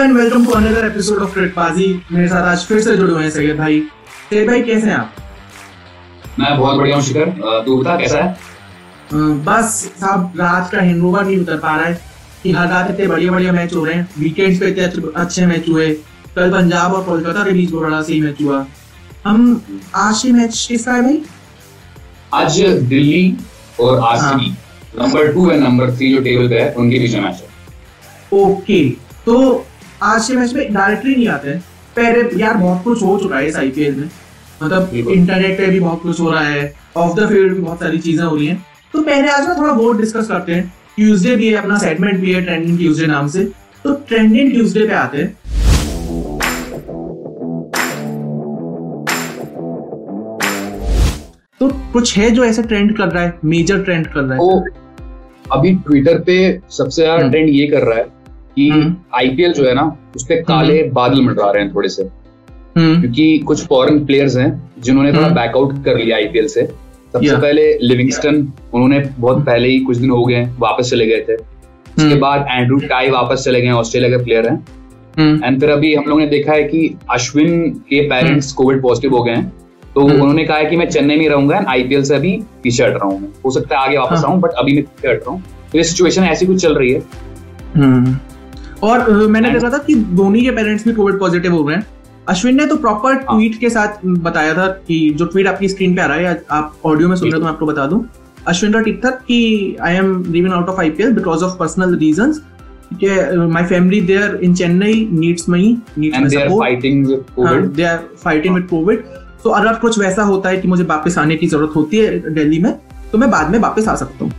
Hello and welcome to another episode of ट्रिकबाजी मेरे साथ आज फिर से जुड़े हुए हैं सैयद भाई। सैयद भाई कैसे हैं आप? मैं बहुत बढ़िया हूँ शिखर। तू बता कैसा है? बस साहब रात का हैंगओवर नहीं उतर पा रहा है। कि हर रात इतने बढ़िया बढ़िया मैच हो रहे हैं। वीकेंड्स पे इतने अच्छे- अच्छे मैच हुए। कल पंजाब और कोलकाता के बीच बड़ा सही मैच हुआ। हम आज के मैच किसका है भाई? आज दिल्ली और RCB number two and number three जो टेबल पे है उनके बीच मैच है। ओके तो आज के मैच में डायरेक्टली नहीं आते हैं। पहले यार बहुत कुछ हो चुका है इस आईपीएल में। मतलब इंटरनेट पे भी बहुत कुछ हो रहा है ऑफ़ द फ़ील्ड भी बहुत सारी चीज़ें हो रही हैं। तो पहले आज ना थोड़ा वो डिस्कस करते हैं। ट्यूसडे भी है अपना सेगमेंट भी है ट्रेंडिंग ट्यूसडे नाम से। तो ट्रेंडिंग ट्यूसडे पे आते हैं। तो कुछ है जो ऐसे ट्रेंड कर रहा है मेजर ट्रेंड कर रहा है? तो अभी ट्विटर पे सबसे ज़्यादा हम्म। ट्रेंड ये कर रहा है कि हम्म। आईपीएल जो है ना उस पे काले बादल मंडरा रहे हैं थोड़े से। हम्म। क्योंकि कुछ फॉरेन प्लेयर्स हैं जिन्होंने थोड़ा हम्म। बैकआउट कर लिया आईपीएल से। सबसे पहले लिविंगस्टन उन्होंने बहुत पहले ही कुछ दिन हो गए वापस चले गए थे। उसके हम्म। बाद एंड्रू टाई वापस चले गए ऑस्ट्रेलिया के प्लेयर हैं। हम्म। एंड फिर अभी हम लोगों ने देखा है कि अश्विन के पेरेंट्स कोविड पॉजिटिव हो गए हैं। तो हम्म। उन्होंने कहा है कि मैं चेन्नई में रहूँगा एंड आईपीएल से अभी पीछे हट रहा हूँ। हो सकता है आगे वापस आऊँ बट अभी मैं पीछे हट रहा हूँ। तो ये सिचुएशन ऐसी कुछ चल रही है। हम्म। और मैंने And- देखा था कि धोनी के पेरेंट्स भी कोविड पॉजिटिव हो गए हैं। अश्विन ने तो प्रॉपर हाँ। ट्वीट के साथ बताया था कि जो ट्वीट आपकी स्क्रीन पे आ रहा है आप ऑडियो में सुन रहे हो तो मैं आपको बता दूँ। अश्विन का ट्वीट था कि I am leaving out of IPL because of personal reasons my family there in Chennai needs may needs and my they are support fighting with covid they are fighting with covid तो अगर कुछ वैसा होता है कि मुझे वापस आने की ज़रूरत होती है दिल्ली में तो मैं बाद में वापस आ सकता हूँ।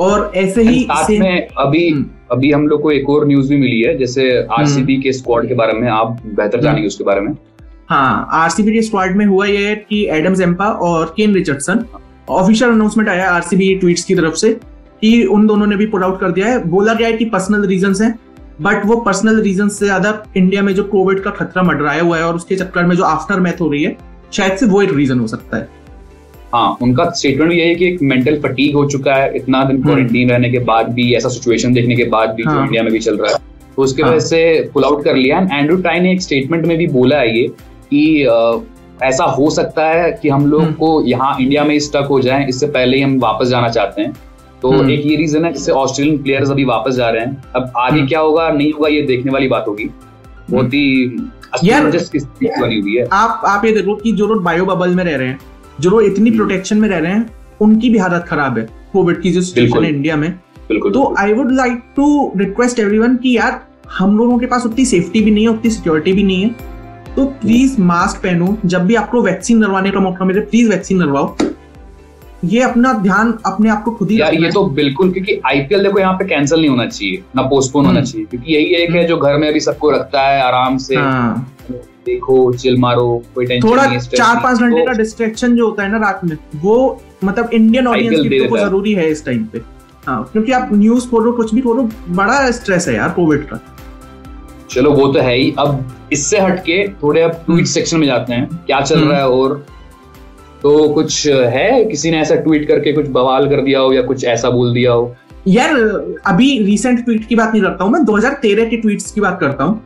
और ऐसे ही साथ में अभी हम्म। अभी हम लोग को एक और न्यूज़ भी मिली है जैसे आरसीबी के स्क्वाड के बारे में आप बेहतर हम्म। जानेंगे उसके बारे में। हाँ आरसीबी के स्क्वाड में हुआ ये है कि एडम जेम्पा और केन रिचर्डसन ऑफिशियल अनाउंसमेंट आया आरसीबी ट्वीट्स की तरफ़ से कि उन दोनों ने भी पुट आउट कर दिया है। बोला गया है कि पर्सनल रीजंस हैं बट वो पर्सनल रीजन से ज़्यादा इंडिया में जो कोविड का खतरा मंडराया हुआ है और उसके चक्कर में जो आफ्टर मैथ हो रही है शायद से वो एक रीजन हो सकता है। हाँ उनका स्टेटमेंट ये है कि एक मेंटल फटीक हो चुका है इतना दिन क्वारंटीन रहने के बाद भी ऐसा सिचुएशन देखने के बाद भी हाँ. जो हम्म। इंडिया में भी चल रहा है तो उसके हाँ। वजह से पुल आउट कर लिया एंड एंड्रू टाई ने एक स्टेटमेंट में भी बोला है ये कि ऐसा हो सकता है कि हम लोग हम्म। को यहाँ इंडिया में स्टक हो जाए इससे पहले ही हम वापस जाना चाहते हैं तो हम्म। एक ये रीजन है जिससे ऑस्ट्रेलियन प्लेयर्स अभी वापस जा रहे हैं अब आगे हम्म। क्या होगा नहीं होगा ये देखने वाली बात होगी बहुत ही यार- बनी हुई है आप आप ये देखो कि जो लोग बायो बबल में रह रहे हैं जो लोग इतनी प्रोटेक्शन में रह रहे हैं उनकी भी हालत खराब है कोविड की जो सिचुएशन है इंडिया में। तो I would like to request everyone कि यार हम लोगों के पास उतनी सेफ्टी भी नहीं है उतनी सिक्योरिटी भी नहीं है। तो प्लीज़ मास्क पहनो जब भी आपको वैक्सीन लगवाने का मौका मिले प्लीज़ वैक्सीन लगवाओ। ये अपना ध्यान अपने आप को खुद ही यार ये तो बिल्कुल क्योंकि आईपीएल देखो यहाँ पे कैंसिल नहीं होना चाहिए ना पोस्टपोन होना हम्म। चाहिए क्योंकि यही एक है जो घर में अभी सबको रखता है आराम से। हाँ, देखो चिल मारो कोई टेंशन थोड़ा नहीं चार पाँच घंटे का डिस्ट्रैक्शन जो होता है ना रात में वो मतलब इंडियन ऑडियंस के लिए तो। ज़रूरी है इस टाइम पे। हाँ क्योंकि आप न्यूज़ खोलो कुछ भी खोलो बड़ा स्ट्रेस है यार कोविड का। चलो वो तो है ही। अब इससे हटके थोड़े अब ट्वीट सेक्शन में जाते हैं। क्या चल हम्म। रहा है और तो कुछ है? किसी ने ऐसा ट्वीट करके कुछ बवाल कर दिया हो या कुछ ऐसा बोल दिया हो? यार अभी रिसेंट ट्वीट की बात नहीं करता हूँ मैं। 2013 के ट्वीट्स की बात करता हूँ।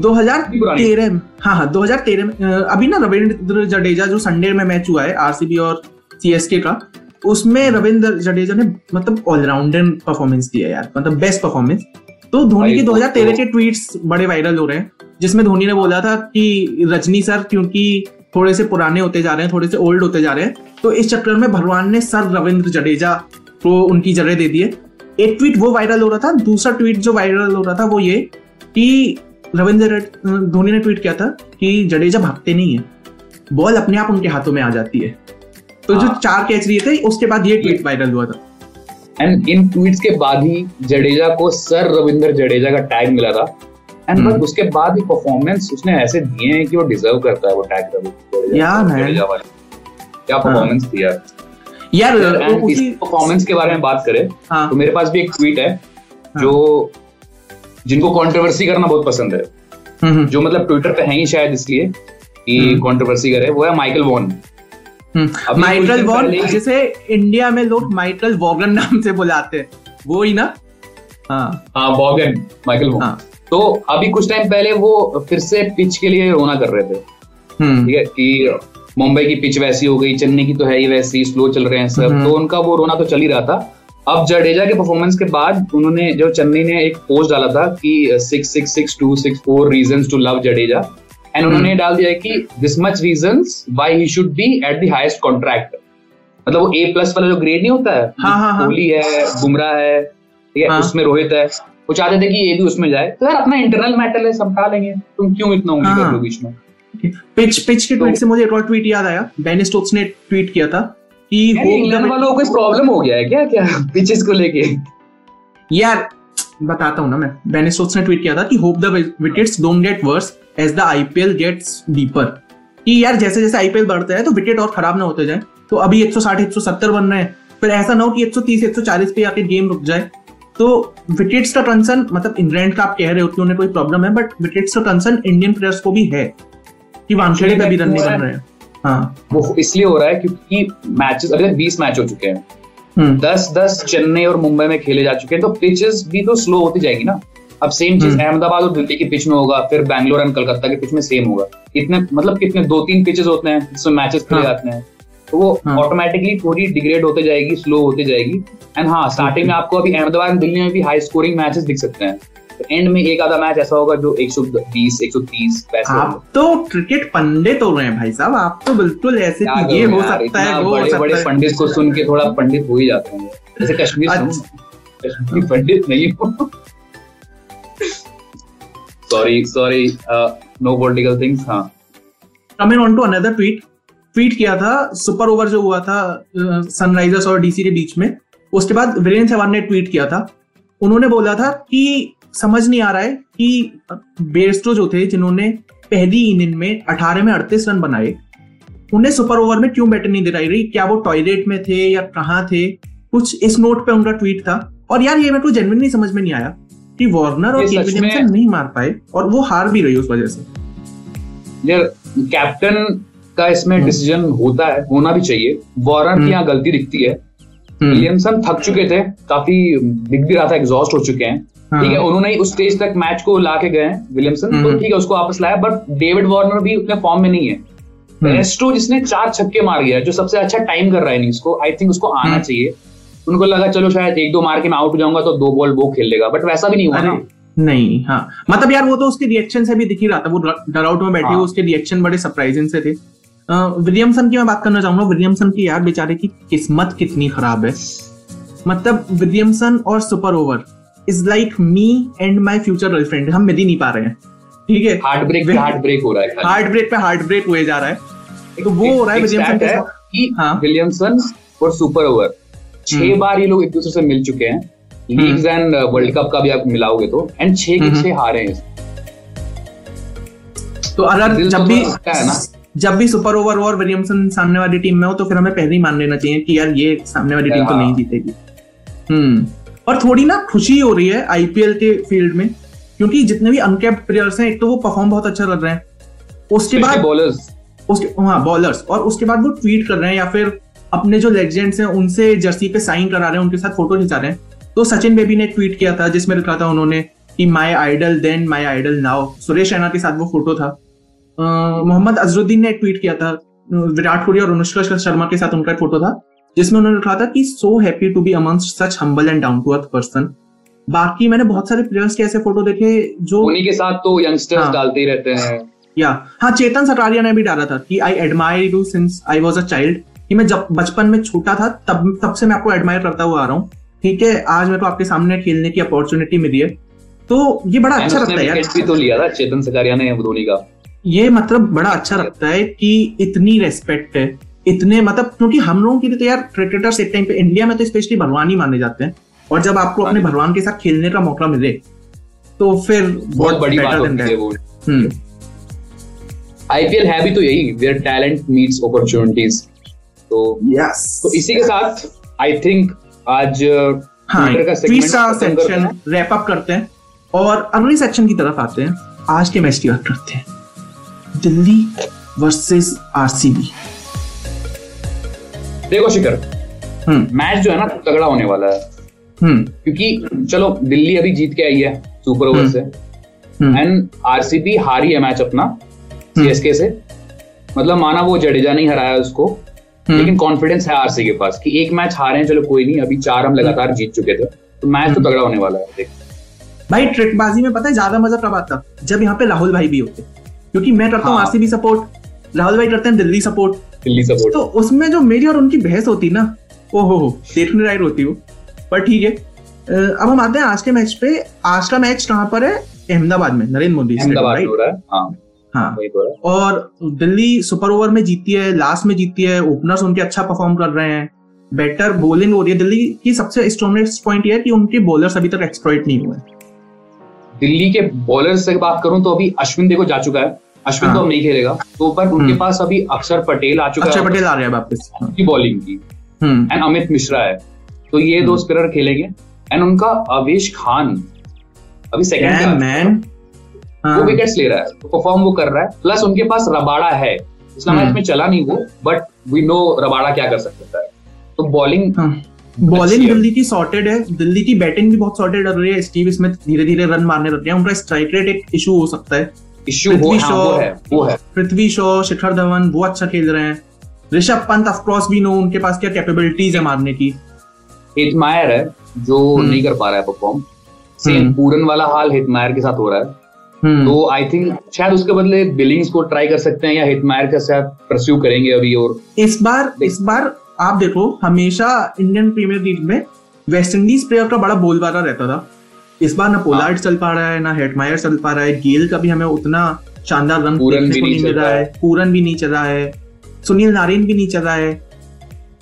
2013 में हाँ हाँ 2013 में अभी ना रविंद्र जडेजा जो संडे में मैच हुआ है आरसीबी और सीएसके का उसमें रविंद्र जडेजा ने मतलब ऑलराउंडर परफॉर्मेंस दिया यार मतलब बेस्ट परफॉर्मेंस तो धोनी के वो 2013 तो- के ट्वीट्स बड़े वायरल हो रहे हैं जिसमें धोनी ने बोला था कि रजनी सर क्योंकि थोड़े से पुराने होते जा रहे हैं थोड़े से ओल्ड होते जा रहे हैं तो इस चक्कर में भगवान ने सर रविंद्र जडेजा को उनकी जगह दे दिए। एक ट्वीट वो वायरल हो रहा था दूसरा ट्वीट जो वायरल हो रहा था वो ये कि रविंद्र धोनी ने ट्वीट किया था कि जडेजा भागते नहीं है। बॉल अपने आप उनके हाथों में आ जाती है। तो जो हाँ। चार कैच लिए थे उसके बाद ये ट्वीट वायरल हुआ था। एंड इन ट्वीट्स के बाद ही जडेजा को सर रविंद्र जडेजा का टैग मिला था। And hmm. बट उसके बाद भी परफॉर्मेंस उसने ऐसे दिए हैं कि वो डिजर्व करता है वो टैग रविंद्र. जडेजा वाले। क्या परफॉर्मेंस दिया यार। एंड उसी परफॉर्मेंस के बारे में बात करें हाँ। तो मेरे पास भी एक ट्वीट है। जो जिनको कंट्रोवर्सी करना बहुत पसंद है। हम्म, हम्म, जो मतलब ट्विटर पे है ही शायद इसलिए कि हम्म। कंट्रोवर्सी करे वो है माइकल वॉन हम्म। माइकल वॉन जिसे इंडिया में लोग माइकल वॉगन नाम से बुलाते हैं। वो ही ना? हाँ। हाँ बॉगन माइकल वॉन तो अभी कुछ टाइम पहले वो फिर से पिच के लिए रोना कर रहे थे। हम्म। ठीक है कि मुंबई की पिच वैसी हो गई चेन्नई की तो है ही वैसी स्लो चल रहे हैं सब। हम्म। तो उनका वो रोना तो चल ही रहा था। अब जडेजा के परफॉर्मेंस के बाद उन्होंने जो चेन्नई ने एक पोस्ट डाला था कि six six six two six four reason to love Jadeja and hmm. उन्होंने डाल दिया है कि this much reason why he should be at the highest contract मतलब वो ए प्लस वाला जो ग्रेड नहीं होता है हाँ, हाँ, हाँ। कोहली है बुमराह है ठीक है हाँ। उसमें रोहित है वो चाहते थे कि ये भी उसमें जाए तो यार अपना इंटरनल मैटर है समझा लेंगे तुम क्यों इतना उंगली हाँ। कर रहे हो बीच में पिच पिच के ट्वीट तो- से मुझे एक और ट्वीट याद आया बेन स्टोक्स ने ट्वीट किया था कि hope इंग्लैंड वालों को प्रॉब्लम हो गया है क्या? क्या? पिचेस को लेके। यार बताता हूँ ना मैं। बेन स्टोक्स ने ट्वीट किया था कि hope the wickets don't get worse as the IPL gets deeper कि यार जैसे जैसे आईपीएल बढ़ता है तो विकेट और खराब ना होते जाए। तो अभी 160 170 बन रहे हैं। फिर ऐसा ना हो कि 130 140 पे आके गेम रुक जाए। तो विकेट्स का कंसर्न मतलब इंग्लैंड का आप कह रहे हो कि उन्हें कोई प्रॉब्लम है बट विकेट्स का कंसर्न इंडियन प्लेयर्स को भी है। कि वानखेड़े पे भी रन नहीं बन रहे हैं। हाँ। वो इसलिए हो रहा है क्योंकि मैचेस अभी तक बीस मैच हो चुके हैं। हम्म। दस दस चेन्नई और मुंबई में खेले जा चुके हैं तो पिचेस भी तो स्लो होती जाएगी ना। अब सेम चीज़ हम्म। अहमदाबाद और दिल्ली की पिच में होगा फिर बैंगलोर एंड कलकत्ता की पिच में सेम होगा। इतने मतलब कितने दो तीन पिचेस होते हैं जिसमें मैचेस खेले हाँ। जाते हैं। तो वो हाँ। ऑटोमेटिकली थोड़ी डिग्रेड होते जाएगी स्लो होती जाएगी। एंड हाँ स्टार्टिंग में आपको अभी अहमदाबाद दिल्ली में भी हाई स्कोरिंग मैचेस दिख सकते हैं। तो एंड में एक आधा मैच ऐसा होगा जो 120 130 वैसे होगा। आप तो क्रिकेट पंडित हो रहे हैं भाई साहब आप तो बिल्कुल ऐसे कि ये हो सकता है वो बड़े बड़े पंडित को सुन के थोड़ा पंडित हो ही जाते हैं जैसे कश्मीर से। अच्छा। कश्मीरी पंडित नहीं हूँ। Sorry sorry no political things हाँ। Coming on to another tweet tweet किया था सुपर ओवर जो हुआ था सनराइजर्स और डीसी के बीच में। उसके बाद वीरेंद्र सहवाग ने ट्वीट किया था। उन्होंने बोला था कि समझ नहीं आ रहा है कि बेस्टो जो थे जिन्होंने पहली इनिंग में 18 में 38 रन बनाए उन्हें सुपर ओवर में क्यों बैटिंग नहीं दिलाई रही? क्या वो टॉयलेट में थे या कहाँ थे? कुछ इस नोट पे उनका ट्वीट था। और यार ये मेरे को जेनविनली समझ में नहीं आया कि वार्नर और केन विलियमसन नहीं मार पाए और वो हार भी रही उस वजह से। यार कैप्टन का इसमें हम्म। डिसीज़न होता है होना भी चाहिए। वार्नर हम्म। की यहाँ गलती दिखती है। हम्म, विलियमसन थक चुके थे काफ़ी दिख भी रहा था एग्जॉस्ट हो चुके हैं हाँ। ठीक है उन्होंने उस स्टेज तक मैच को ला के गए विलियमसन तो हम्म। ठीक है उसको वापस लाया बट डेविड वार्नर भी उतने फॉर्म में नहीं है हम्म। एस्ट्रो जिसने चार छक्के मार गया जो सबसे अच्छा टाइम कर रहा है इनिंग्स को आई थिंक उसको आना हम्म। चाहिए उनको लगा चलो शायद एक दो मार के मैं आउट हो जाऊँगा तो दो बॉल वो खेल लेगा बट वैसा भी नहीं हुआ ना नहीं हाँ मतलब यार वो तो उसके रिएक्शन से भी दिख ही रहा था वो डर आउट में बैठे हाँ। उसके रिएक्शन बड़े सरप्राइजिंग से थे विलियमसन की मैं बात करना चाहूँगा। विलियमसन की यार बेचारे की किस्मत कितनी खराब है। मतलब विलियमसन और super over is like me and my future girlfriend हम मिल ही नहीं पा रहे हैं। ठीक है? हार्ट ब्रेक पे हार्ट ब्रेक हो रहा है हार्ट ब्रेक पे हार्ट ब्रेक हुए जा रहा है। तो वो हो रहा है विलियमसन के साथ। हाँ। विलियमसन और सुपर ओवर छह हम्म। बार ये लोग एक दूसरे से मिल चुके हैं। लीग्स एंड वर्ल्ड कप का भी आप मिलाओगे तो। एंड छह के हम्म। छह हारे हैं। तो अगर जब तो भी है ना। जब भी सुपर ओवर और विलियमसन सामने वाली टीम में हो तो फिर हमें पहले ही मान लेना चाहिए कि यार ये सामने वाली टीम तो। नहीं जीतेगी। हम्म। और थोड़ी ना खुशी हो रही है आईपीएल के फ़ील्ड में क्योंकि जितने भी अनकेप्ड प्लेयर्स हैं एक तो वो परफॉर्म बहुत अच्छा कर रहे हैं। उसके बाद बॉलर्स उसके हाँ बॉलर्स और उसके बाद वो ट्वीट कर रहे हैं या फिर अपने जो लेजेंड्स हैं उनसे जर्सी पे साइन करा रहे हैं उनके साथ फ़ोटो खिंचा रहे हैं। तो सचिन बेबी ने ट्वीट किया था जिसमें लिखा था उन्होंने कि my idol then my idol now Suresh Raina के साथ वो फ़ोटो था। मोहम्मद अजरुद्दीन ने ट्वीट किया था विराट कोहली और अनुष्का शर्मा के साथ उनका एक फ़ोटो था जिसमें उन्होंने लिखा था कि so happy to be amongst such humble and down to earth person बाकी मैंने बहुत सारे प्लेयर्स के ऐसे फ़ोटो देखे जो उन्हीं के साथ तो यंगस्टर्स हाँ। डालते ही रहते हैं। या हाँ चेतन सटारिया ने भी डाला था कि I admire you since I was a child कि मैं जब बचपन में छोटा था तब तब से मैं आपको एडमायर करता हुआ आ रहा हूँ। ठीक है आज मेरे को आपके सामने खेलने की अपॉर्चुनिटी मिली है। तो ये बड़ा अच्छा लगता है यार। भी तो लिया था चेतन सकारिया ने धोनी का। ये मतलब बड़ा अच्छा लगता है कि इतनी रेस्पेक्ट है। इतने मतलब क्योंकि हम लोगों के लिए तो यार क्रिकेटर्स एक टाइम पे इंडिया में तो स्पेशली भगवान ही माने जाते हैं। और जब आपको अपने हाँ। भगवान के साथ खेलने का मौका मिले तो फिर बहुत बड़ी बात होती है वो। हम्म। आईपीएल है भी तो यही वेयर टैलेंट मीट्स अपॉर्चुनिटीज़ तो यस तो इसी के साथ आई थिंक आज हाँ का सेक्शन रैप अप करते हैं। और अगले सेक्शन की तरफ़ आते हैं। आज के मैच की बात करते हैं। Delhi versus RCB. देखो शिखर हम्म। मैच जो है ना तगड़ा होने वाला है। हम्म। क्योंकि चलो दिल्ली अभी जीत के आई है सुपर ओवर हम्म। से हम्म एंड आरसीबी हारी है मैच अपना सीएसके से। मतलब माना वो जडेजा नहीं हराया उसको हम्म। लेकिन कॉन्फिडेंस है आरसी के पास कि एक मैच हारे हैं चलो कोई नहीं अभी चार हम लगातार जीत चुके थे। तो मैच तो तगड़ा होने वाला है देख। भाई ट्रिकबाजी में पता है ज़्यादा मज़ा कब आता? जब यहाँ पे राहुल भाई भी होते। क्योंकि मैं करता हूँ हाँ। आरसीबी सपोर्ट राहुल भाई करते हैं दिल्ली सपोर्ट दिल्ली सपोर्ट तो उसमें जो मेरी और उनकी बहस होती ना ओ हो हो देखने राइट होती वो पर ठीक है अब हम आते हैं आज के मैच पे। आज का मैच कहाँ पर है? अहमदाबाद में नरेंद्र मोदी अहमदाबाद हो रहा है हाँ। हाँ। हो है। और दिल्ली सुपर ओवर में जीती है लास्ट में जीती है ओपनर्स उनके अच्छा परफॉर्म कर रहे हैं। बेटर बॉलिंग हो रही है। दिल्ली की सबसे स्ट्रॉन्गेस्ट पॉइंट ये है कि उनके बॉलर्स अभी तक एक्सप्लॉइट नहीं हुए। दिल्ली के बॉलर से बात करूँ तो अभी अश्विन देखो जा चुका है। अश्विन। तो अब नहीं खेलेगा। तो पर उनके हम्म। पास अभी अक्षर पटेल आ चुका है। पटेल आ रहे हैं वापस। की बॉलिंग की। हम्म। एंड अमित मिश्रा है। तो ये दो स्पिनर खेलेंगे। एंड उनका अवेश खान अभी सेकंड man. हाँ, वो विकेट्स ले रहा है। तो परफॉर्म वो कर रहा है। प्लस उनके पास रबाड़ा है। पिछला हम्म। मैच में चला नहीं वो बट वी नो रबाड़ा क्या कर सकता है। तो बॉलिंग। बॉलिंग दिल्ली की सॉर्टेड है। दिल्ली की बैटिंग भी बहुत सॉर्टेड रही है। स्टीव स्मिथ धीरे धीरे रन मारने लग गए हैं उनका स्ट्राइक रेट एक इशू हो सकता है। इश्यू हो पृथ्वी हाँ, वो है वो है। पृथ्वी शॉ शिखर धवन वो अच्छा खेल रहे हैं। ऋषभ पंत ऑफकोर्स भी नो उनके पास क्या कैपेबिलिटीज है मारने की। हिटमायर है जो हम्म। नहीं कर पा रहा है परफॉर्म सेम। पूरन वाला हाल हिटमायर के साथ हो रहा है। हम्म, तो आई थिंक शायद उसके बदले बिलिंग्स को ट्राई कर सकते हैं या हिटमायर के साथ परस्यू करेंगे अभी और इस बार इस बार आप देखो हमेशा इंडियन प्रीमियर लीग में वेस्ट इंडीज प्लेयर का बड़ा बोलबाला रहता था। इस बार ना पोलार्ड चल पा रहा है ना हेटमायर चल पा रहा है। गेल का भी हमें उतना शानदार रन देखने को नहीं मिल चल रहा रहा है। पूरन भी नहीं चला है। सुनील नारायण भी नहीं चला है।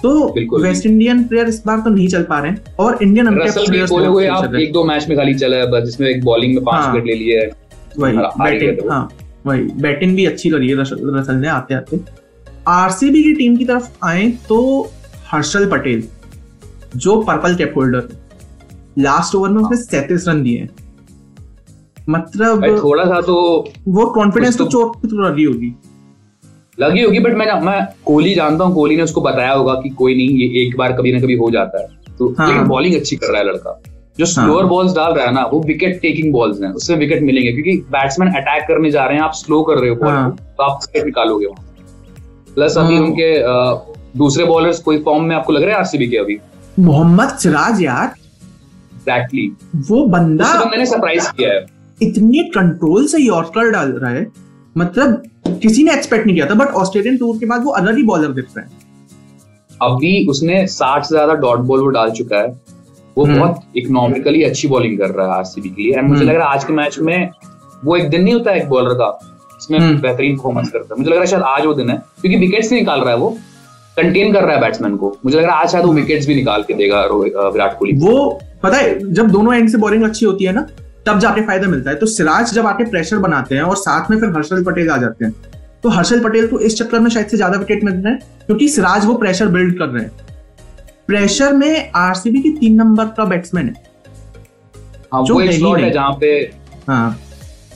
तो वेस्ट इंडियन प्लेयर इस बार तो नहीं चल पा रहे हैं और इंडियन भी बोले हुए आप एक दो मैच में खाली चला है बस जिसमें एक बॉलिंग में पाँच हाँ। विकेट ले लिए है। वही ही बैटिंग। हाँ वही बैटिंग भी अच्छी लगी है रसल ने आते आते। आरसीबी की टीम की तरफ़ आए तो हर्षल पटेल जो purple cap holder last over में उसने सैंतीस रन दिए मतलब थोड़ा सा तो वो कॉन्फिडेंस तो चोट की तरह रही होगी लगी होगी बट मैं मैं कोहली जानता हूँ कोहली ने उसको बताया होगा कि कोई नहीं ये एक बार कभी ना कभी हो जाता है तो हाँ। लेकिन बॉलिंग अच्छी कर रहा है लड़का जो स्लोअर हाँ। बॉल्स डाल रहा है ना वो विकेट टेकिंग बॉल्स हैं उससे विकेट मिलेंगे क्योंकि बैट्समैन अटैक करने जा रहे हैं आप स्लो कर रहे हो बॉल हाँ। तो आप विकेट निकालोगे वहाँ प्लस अभी हाँ। उनके दूसरे बॉलर्स कोई फॉर्म में आपको लग रहा है आरसीबी के अभी मोहम्मद सिराज यार एग्जैक्टली वो बंदा उससे मैंने सरप्राइज़ किया है। इतने कंट्रोल से यॉर्कर डाल रहा है। मतलब किसी ने एक्सपेक्ट नहीं किया था बट ऑस्ट्रेलियन टूर के बाद वो अलग ही बॉलर दिख रहा है। अभी उसने साठ से ज़्यादा डॉट बॉल वो डाल चुका है। वो हम्म। बहुत इकोनॉमिकली अच्छी बॉलिंग कर रहा है आरसीबी के लिए। एंड मुझे हम्म। लग रहा है आज के मैच में वो एक दिन नहीं होता है एक बॉलर का। इसमें हम्म। बेहतरीन परफॉर्मेंस करता है। मुझे लग रहा है शायद आज वो दिन है। क्योंकि विकेट्स नहीं निकाल रहा है वो। कंटेन कर रहा है बैट्समैन को। मुझे लग रहा है आज शायद वो विकेट्स भी निकाल के देगा विराट कोहली वो पता है जब दोनों एंड से बॉलिंग अच्छी होती है ना तब जाके फ़ायदा मिलता है। तो सिराज जब आके प्रेशर बनाते हैं और साथ में फिर हर्षल पटेल आ जाते हैं तो हर्षल पटेल को इस चक्कर में शायद से ज़्यादा विकेट मिल रहे हैं क्योंकि सिराज वो प्रेशर बिल्ड कर रहे हैं। प्रेशर में आरसीबी की तीन नंबर का बैट्समैन है। हाँ जो वो एक है स्लॉट है। जहाँ पे हाँ।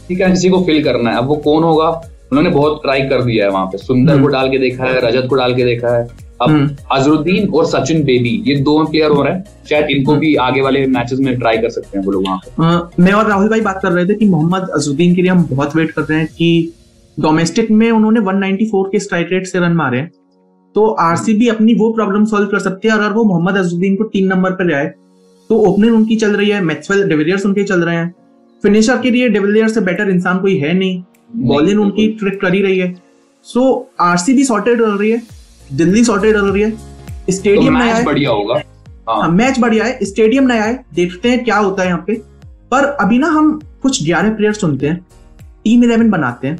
ठीक है किसी को फिल करना है। अब वो कौन होगा? उन्होंने बहुत ट्राई कर दिया है वहाँ पे। सुंदर हम्म। को डाल के देखा है रजत को डाल के देखा है। अब हम्म। अजरुद्दीन और सचिन बेबी ये दो प्लेयर हो रहे हैं। शायद इनको हम्म। भी आगे वाले मैचेस में ट्राई कर सकते हैं वो लोग वहाँ मैं और राहुल भाई बात कर रहे थे कि मोहम्मद अजुद्दीन के लिए हम बहुत वेट कर रहे हैं कि डोमेस्टिक में उन्होंने 194 के स्ट्राइक रेट से रन मारे हैं। तो आरसीबी अपनी वो प्रॉब्लम सॉल्व कर सकती है और अगर वो मोहम्मद अजुद्दीन को तीन नंबर पर आए तो ओपनिंग उनकी चल रही है मैक्सवेल डिविलियर्स उनके चल रहे हैं। फिनिशर के लिए डिविलियर्स से बेटर इंसान कोई है नहीं। बॉलिंग उनकी ट्रिक कर ही रही है। सो आरसीबी सॉर्टेड कर रही है। दिल्ली सॉर्टेड कर रही है। स्टेडियम तो नया मैच है। बढ़िया होगा। हाँ। हाँ मैच बढ़िया है। स्टेडियम नया है। देखते हैं क्या होता है यहाँ पे। पर अभी ना हम कुछ ग्यारह प्लेयर सुनते हैं। टीम इलेवन बनाते हैं।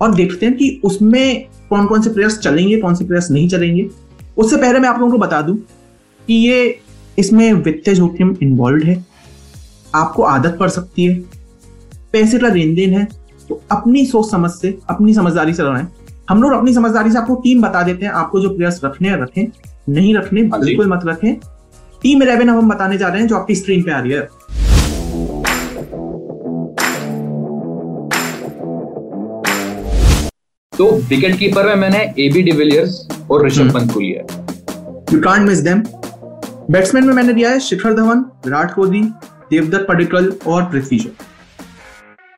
और देखते हैं कि उसमें कौन कौन से प्लेयर्स चलेंगे कौन से प्लेयर्स नहीं चलेंगे। उससे पहले मैं आप लोगों को बता दूँ कि ये इसमें वित्तीय जोखिम इन्वॉल्व है। आपको आदत पड़ सकती है। पैसे का लेन देन है। तो अपनी सोच समझ से अपनी समझदारी से रहें हम लोग अपनी समझदारी से आपको टीम बता देते हैं आपको जो प्लेयर्स रखने हैं रखें। नहीं रखने हाँ बिल्कुल मत रखें। टीम इलेवन हम बताने जा रहे हैं जो आपकी स्क्रीन पे आ रही है। तो विकेट कीपर में मैंने एबी डिविलियर्स और ऋषभ हम्म। पंत को लिया you can't miss them batsman में मैंने दिया है शिखर धवन विराट कोहली देवदत्त पडिक्कल और पृथ्वी शॉ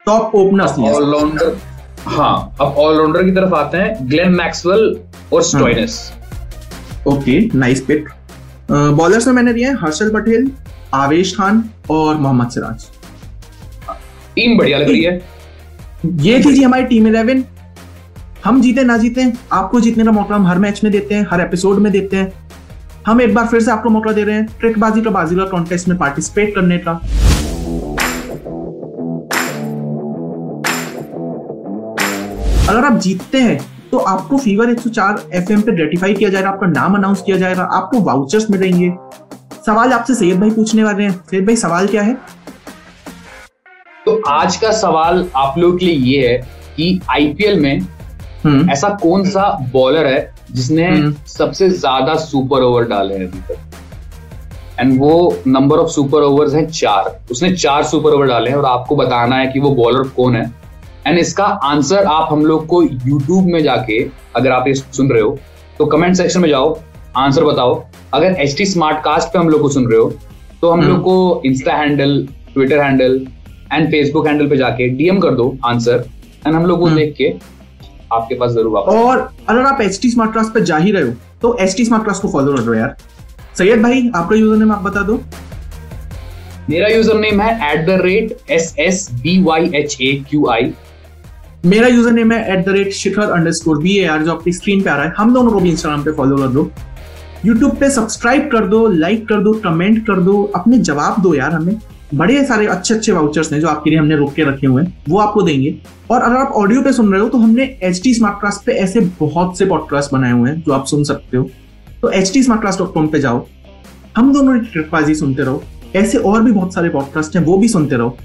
टॉप ओपनर्स लिया ऑलराउंडर हाँ अब ऑलराउंडर की तरफ़ आते हैं ग्लेन मैक्सवेल और Stoinis okay nice pick bowlers में मैंने दिया है हर्षल पटेल आवेश खान और मोहम्मद सिराज। टीम बढ़िया लग रही है। ये थी जी हमारी टीम इलेवन। हम जीते ना जीते आपको जीतने का मौका हम हर मैच में देते हैं हर एपिसोड में देते हैं। हम एक बार फिर से आपको मौका दे रहे हैं ट्रिकबाजी का बाजी का कॉन्टेस्ट में पार्टिसिपेट करने का। अगर आप जीतते हैं तो आपको फीवर 104 एफएम पे रेटिफाई किया जाएगा आपका नाम अनाउंस किया जाएगा आपको वाउचर्स मिलेंगे। सवाल आपसे सैयद भाई पूछने वाले हैं। सैयद भाई सवाल क्या है? तो आज का सवाल आप लोगों के लिए ये है कि आईपीएल में हम्म। ऐसा कौन सा बॉलर है जिसने हम्म। सबसे ज़्यादा सुपर ओवर डाले हैं अभी तक? एंड वो नंबर ऑफ़ सुपर ओवर्स हैं चार। उसने चार सुपर ओवर डाले हैं और आपको बताना है कि वो बॉलर कौन है। एंड इसका आंसर आप हम लोग को यूट्यूब में जाके अगर आप ये सुन रहे हो तो कमेंट सेक्शन में जाओ आंसर बताओ। अगर एच टी स्मार्ट कास्ट पे हम लोग को सुन रहे हो तो हम हम्म। लोग को insta handle Twitter handle and Facebook handle पे जाके डीएम कर दो आंसर एंड हम लोग वो हम्म। देख के आपके पास ज़रूर वापस और अगर आप एच टी स्मार्ट क्लास पे जा ही रहे हो तो एच टी स्मार्ट क्लास को फॉलो कर लो यार। सैयद भाई आपका यूज़र नेम आप बता दो। मेरा यूज़र नेम है at the rate S S B Y H A Q I मेरा यूज़र नेम है at the rate Shikhar underscore B R जो आपकी स्क्रीन पे आ रहा है। हम दोनों को भी इंस्टाग्राम पे फॉलो कर दो। यूट्यूब पे सब्सक्राइब कर दो लाइक कर दो कमेंट कर दो, अपने जवाब दो यार हमें। बड़े सारे अच्छे अच्छे वाउचर्स हैं जो आपके लिए हमने रोक के रखे हुए हैं, वो आपको देंगे। और अगर आप ऑडियो पे सुन रहे हो तो हमने एच टी स्मार्ट क्लास पे ऐसे बहुत से पॉडकास्ट बनाए हुए हैं जो आप सुन सकते हो। तो H T smart class dot com पे जाओ। हम दोनों ट्रिकबाजी सुनते रहो। ऐसे और भी बहुत सारे पॉडकास्ट हैं, वो भी सुनते रहो।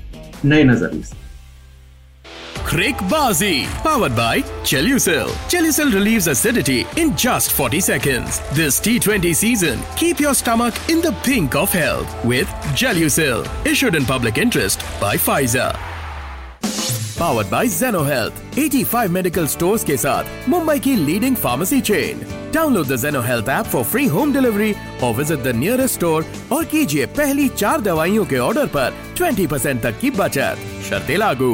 नए नज़रिए Crickbazi, powered by Chelucil. Chelucil relieves acidity in just 40 seconds. This T20 season, keep your stomach in the pink of health with Gelucil. Issued in public interest by Pfizer. Powered by Zeno Health. 85 medical stores के साथ मुंबई की leading pharmacy chain download the Zeno Health app for free home delivery और visit the nearest store और कीजिए पहली चार दवाइयों के ऑर्डर पर 20% तक की बचत शर्तें लागू